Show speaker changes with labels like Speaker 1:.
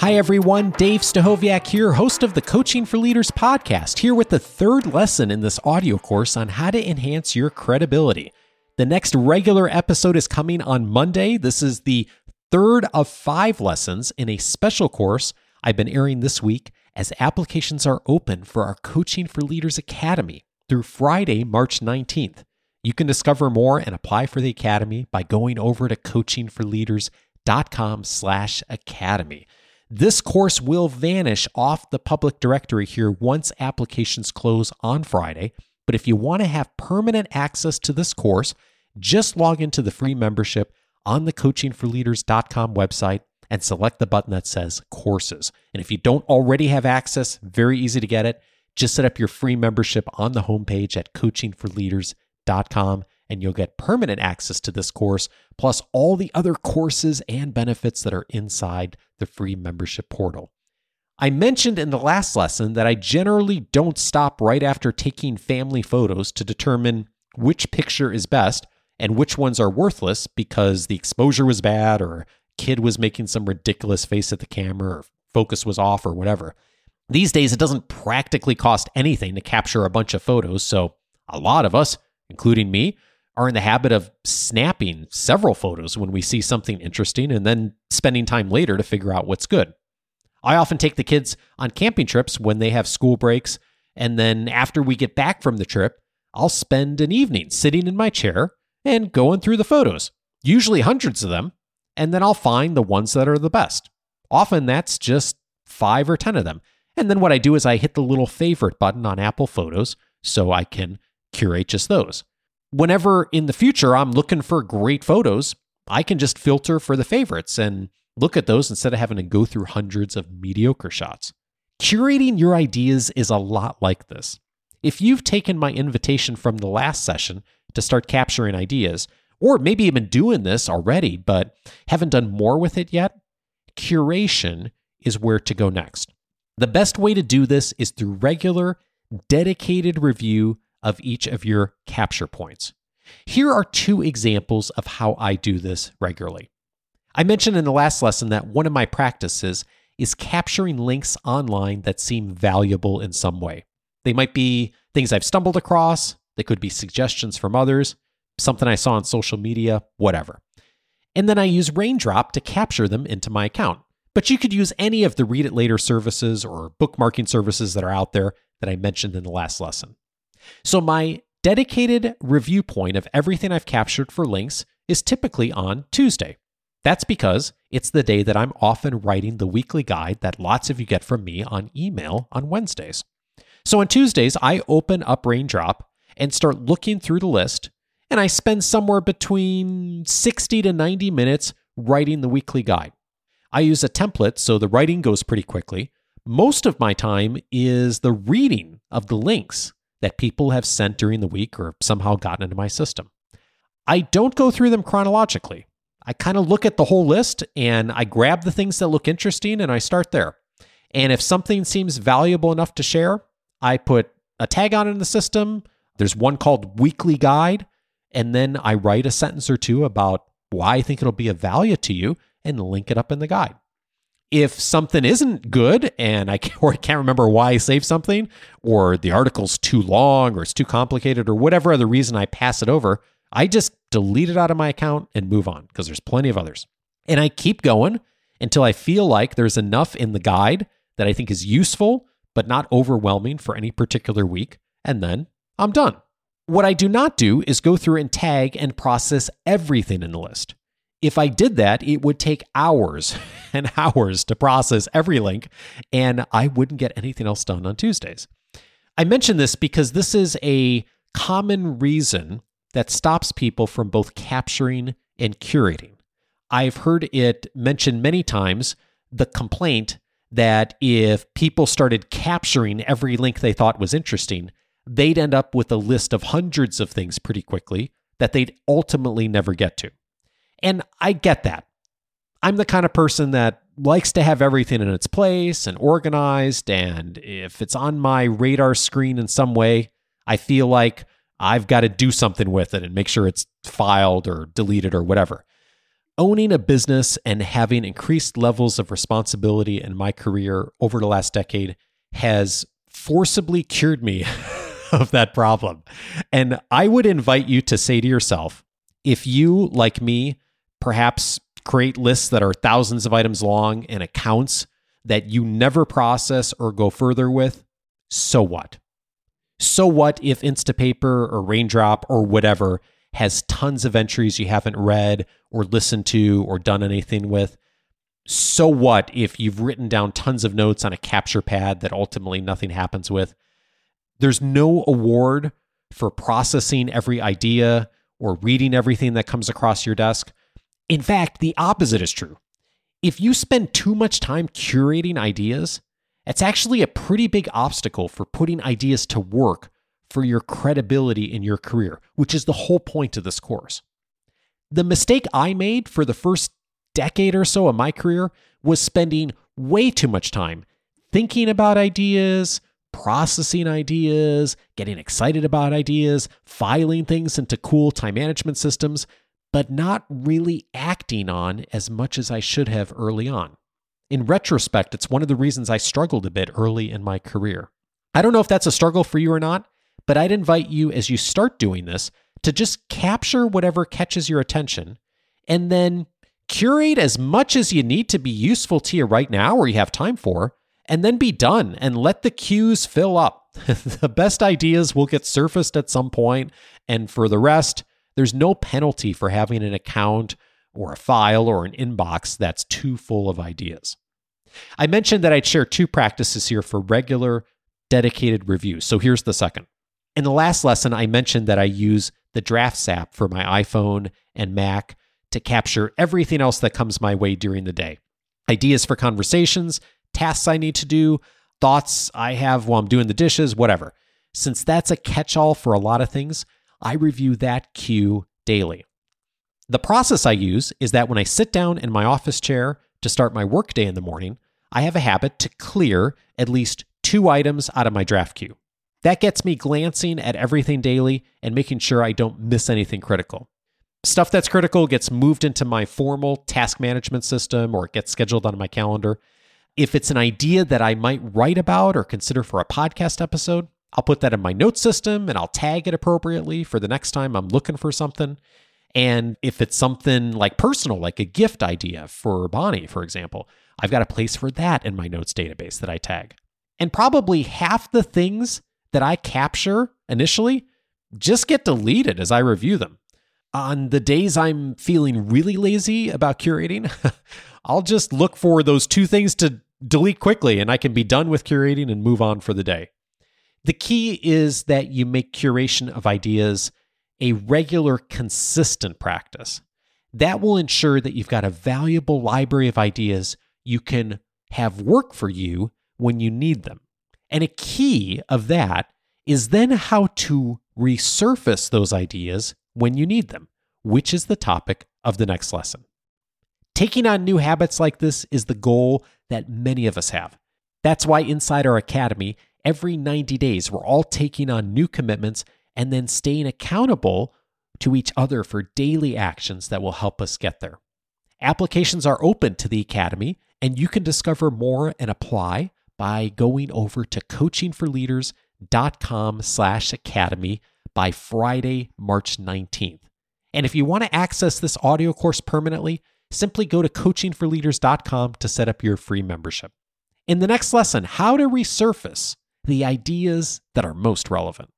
Speaker 1: Hi, everyone. Dave Stachowiak here, host of the Coaching for Leaders podcast, here with the third lesson in this audio course on how to enhance your credibility. The next regular episode is coming on Monday. This is the third of five lessons in a special course I've been airing this week as applications are open for our Coaching for Leaders Academy through Friday, March 19th. You can discover more and apply for the Academy by going over to coachingforleaders.com slash academy. This course will vanish off the public directory here once applications close on Friday. But if you want to have permanent access to this course, just log into the free membership on the coachingforleaders.com website and select the button that says courses. And if you don't already have access, very easy to get it. Just set up your free membership on the homepage at coachingforleaders.com and you'll get permanent access to this course, plus all the other courses and benefits that are inside the free membership portal. I mentioned in the last lesson that I generally don't stop right after taking family photos to determine which picture is best and which ones are worthless because the exposure was bad or kid was making some ridiculous face at the camera or focus was off or whatever. These days, it doesn't practically cost anything to capture a bunch of photos, so a lot of us, including me, are in the habit of snapping several photos when we see something interesting and then spending time later to figure out what's good. I often take the kids on camping trips when they have school breaks, and then after we get back from the trip, I'll spend an evening sitting in my chair and going through the photos, usually hundreds of them, and then I'll find the ones that are the best. Often that's just five or 10 of them. And then what I do is I hit the little favorite button on Apple Photos so I can curate just those whenever in the future I'm looking for great photos, I can just filter for the favorites and look at those instead of having to go through hundreds of mediocre shots. Curating your ideas is a lot like this. If you've taken my invitation from the last session to start capturing ideas, or maybe you've been doing this already but haven't done more with it yet, curation is where to go next. The best way to do this is through regular, dedicated review of each of your capture points. Here are two examples of how I do this regularly. I mentioned in the last lesson that one of my practices is capturing links online that seem valuable in some way. They might be things I've stumbled across, they could be suggestions from others, something I saw on social media, whatever. And then I use Raindrop to capture them into my account. But you could use any of the read it later services or bookmarking services that are out there that I mentioned in the last lesson. So, my dedicated review point of everything I've captured for links is typically on Tuesday. That's because it's the day that I'm often writing the weekly guide that lots of you get from me on email on Wednesdays. So on Tuesdays, I open up Raindrop and start looking through the list, and I spend somewhere between 60 to 90 minutes writing the weekly guide. I use a template, so the writing goes pretty quickly. Most of my time is the reading of the links that people have sent during the week or somehow gotten into my system. I don't go through them chronologically. I kind of look at the whole list and I grab the things that look interesting and I start there. And if something seems valuable enough to share, I put a tag on it in the system. There's one called Weekly Guide. And then I write a sentence or two about why I think it'll be of value to you and link it up in the guide if something isn't good and I can't, or I can't remember why I saved something, or the article's too long, or it's too complicated, or whatever other reason I pass it over, I just delete it out of my account and move on because there's plenty of others. And I keep going until I feel like there's enough in the guide that I think is useful, but not overwhelming for any particular week. And then I'm done. What I do not do is go through and tag and process everything in the list. If I did that, it would take hours and hours to process every link, and I wouldn't get anything else done on Tuesdays. I mention this because this is a common reason that stops people from both capturing and curating. I've heard it mentioned many times the complaint that if people started capturing every link they thought was interesting, they'd end up with a list of hundreds of things pretty quickly that they'd ultimately never get to. And I get that. I'm the kind of person that likes to have everything in its place and organized. And if it's on my radar screen in some way, I feel like I've got to do something with it and make sure it's filed or deleted or whatever. owning a business and having increased levels of responsibility in my career over the last decade has forcibly cured me of that problem. And I would invite you to say to yourself if you, like me, perhaps create lists that are thousands of items long and accounts that you never process or go further with, so what? So what if Instapaper or Raindrop or whatever has tons of entries you haven't read or listened to or done anything with? So what if you've written down tons of notes on a capture pad that ultimately nothing happens with? There's no award for processing every idea or reading everything that comes across your desk. In fact, the opposite is true. If you spend too much time curating ideas, it's actually a pretty big obstacle for putting ideas to work for your credibility in your career, which is the whole point of this course. The mistake I made for the first decade or so of my career was spending way too much time thinking about ideas, processing ideas, getting excited about ideas, filing things into cool time management systems, but not really acting on as much as I should have early on. In retrospect, it's one of the reasons I struggled a bit early in my career. I don't know if that's a struggle for you or not, but I'd invite you as you start doing this to just capture whatever catches your attention and then curate as much as you need to be useful to you right now or you have time for, and then be done and let the queues fill up. the best ideas will get surfaced at some point, and for the rest, there's no penalty for having an account or a file or an inbox that's too full of ideas. I mentioned that I'd share two practices here for regular, dedicated reviews. So here's the second. In the last lesson, I mentioned that I use the Drafts app for my iPhone and Mac to capture everything else that comes my way during the day ideas for conversations, tasks I need to do, thoughts I have while I'm doing the dishes, whatever. Since that's a catch all for a lot of things, I review that queue daily. The process I use is that when I sit down in my office chair to start my workday in the morning, I have a habit to clear at least two items out of my draft queue. That gets me glancing at everything daily and making sure I don't miss anything critical. Stuff that's critical gets moved into my formal task management system or gets scheduled on my calendar. If it's an idea that I might write about or consider for a podcast episode, I'll put that in my note system and I'll tag it appropriately for the next time I'm looking for something. And if it's something like personal, like a gift idea for Bonni, for example, I've got a place for that in my notes database that I tag. And probably half the things that I capture initially just get deleted as I review them. On the days I'm feeling really lazy about curating, I'll just look for those two things to delete quickly and I can be done with curating and move on for the day. The key is that you make curation of ideas a regular, consistent practice. That will ensure that you've got a valuable library of ideas you can have work for you when you need them. And a key of that is then how to resurface those ideas when you need them, which is the topic of the next lesson. Taking on new habits like this is the goal that many of us have. That's why inside our academy, every 90 days, we're all taking on new commitments and then staying accountable to each other for daily actions that will help us get there. Applications are open to the Academy, and you can discover more and apply by going over to coachingforleaders.com slash academy by Friday, March 19th. And if you want to access this audio course permanently, simply go to coachingforleaders.com to set up your free membership. In the next lesson, how to resurface the ideas that are most relevant.